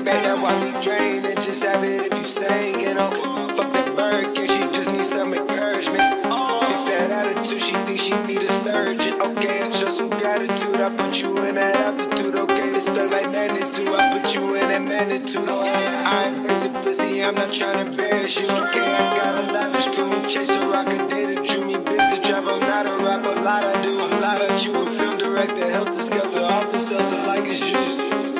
DJ back, that why we drain and just have it if you singing. Okay, fuck that bird, she just needs some encouragement? Fix that attitude, she thinks she need a surgeon. Okay, I show some gratitude, I put you in that altitude. Okay, it's stuck like madness, do I put you in that magnitude? Okay, I'm busy, busy, I'm not trying to embarrass you. Okay, I got a lavish crew, chase the rock, a day that drew me busy. Travel, not a rapper, a lot I do, a lot of you. A film director, help discover all the the so like it's used.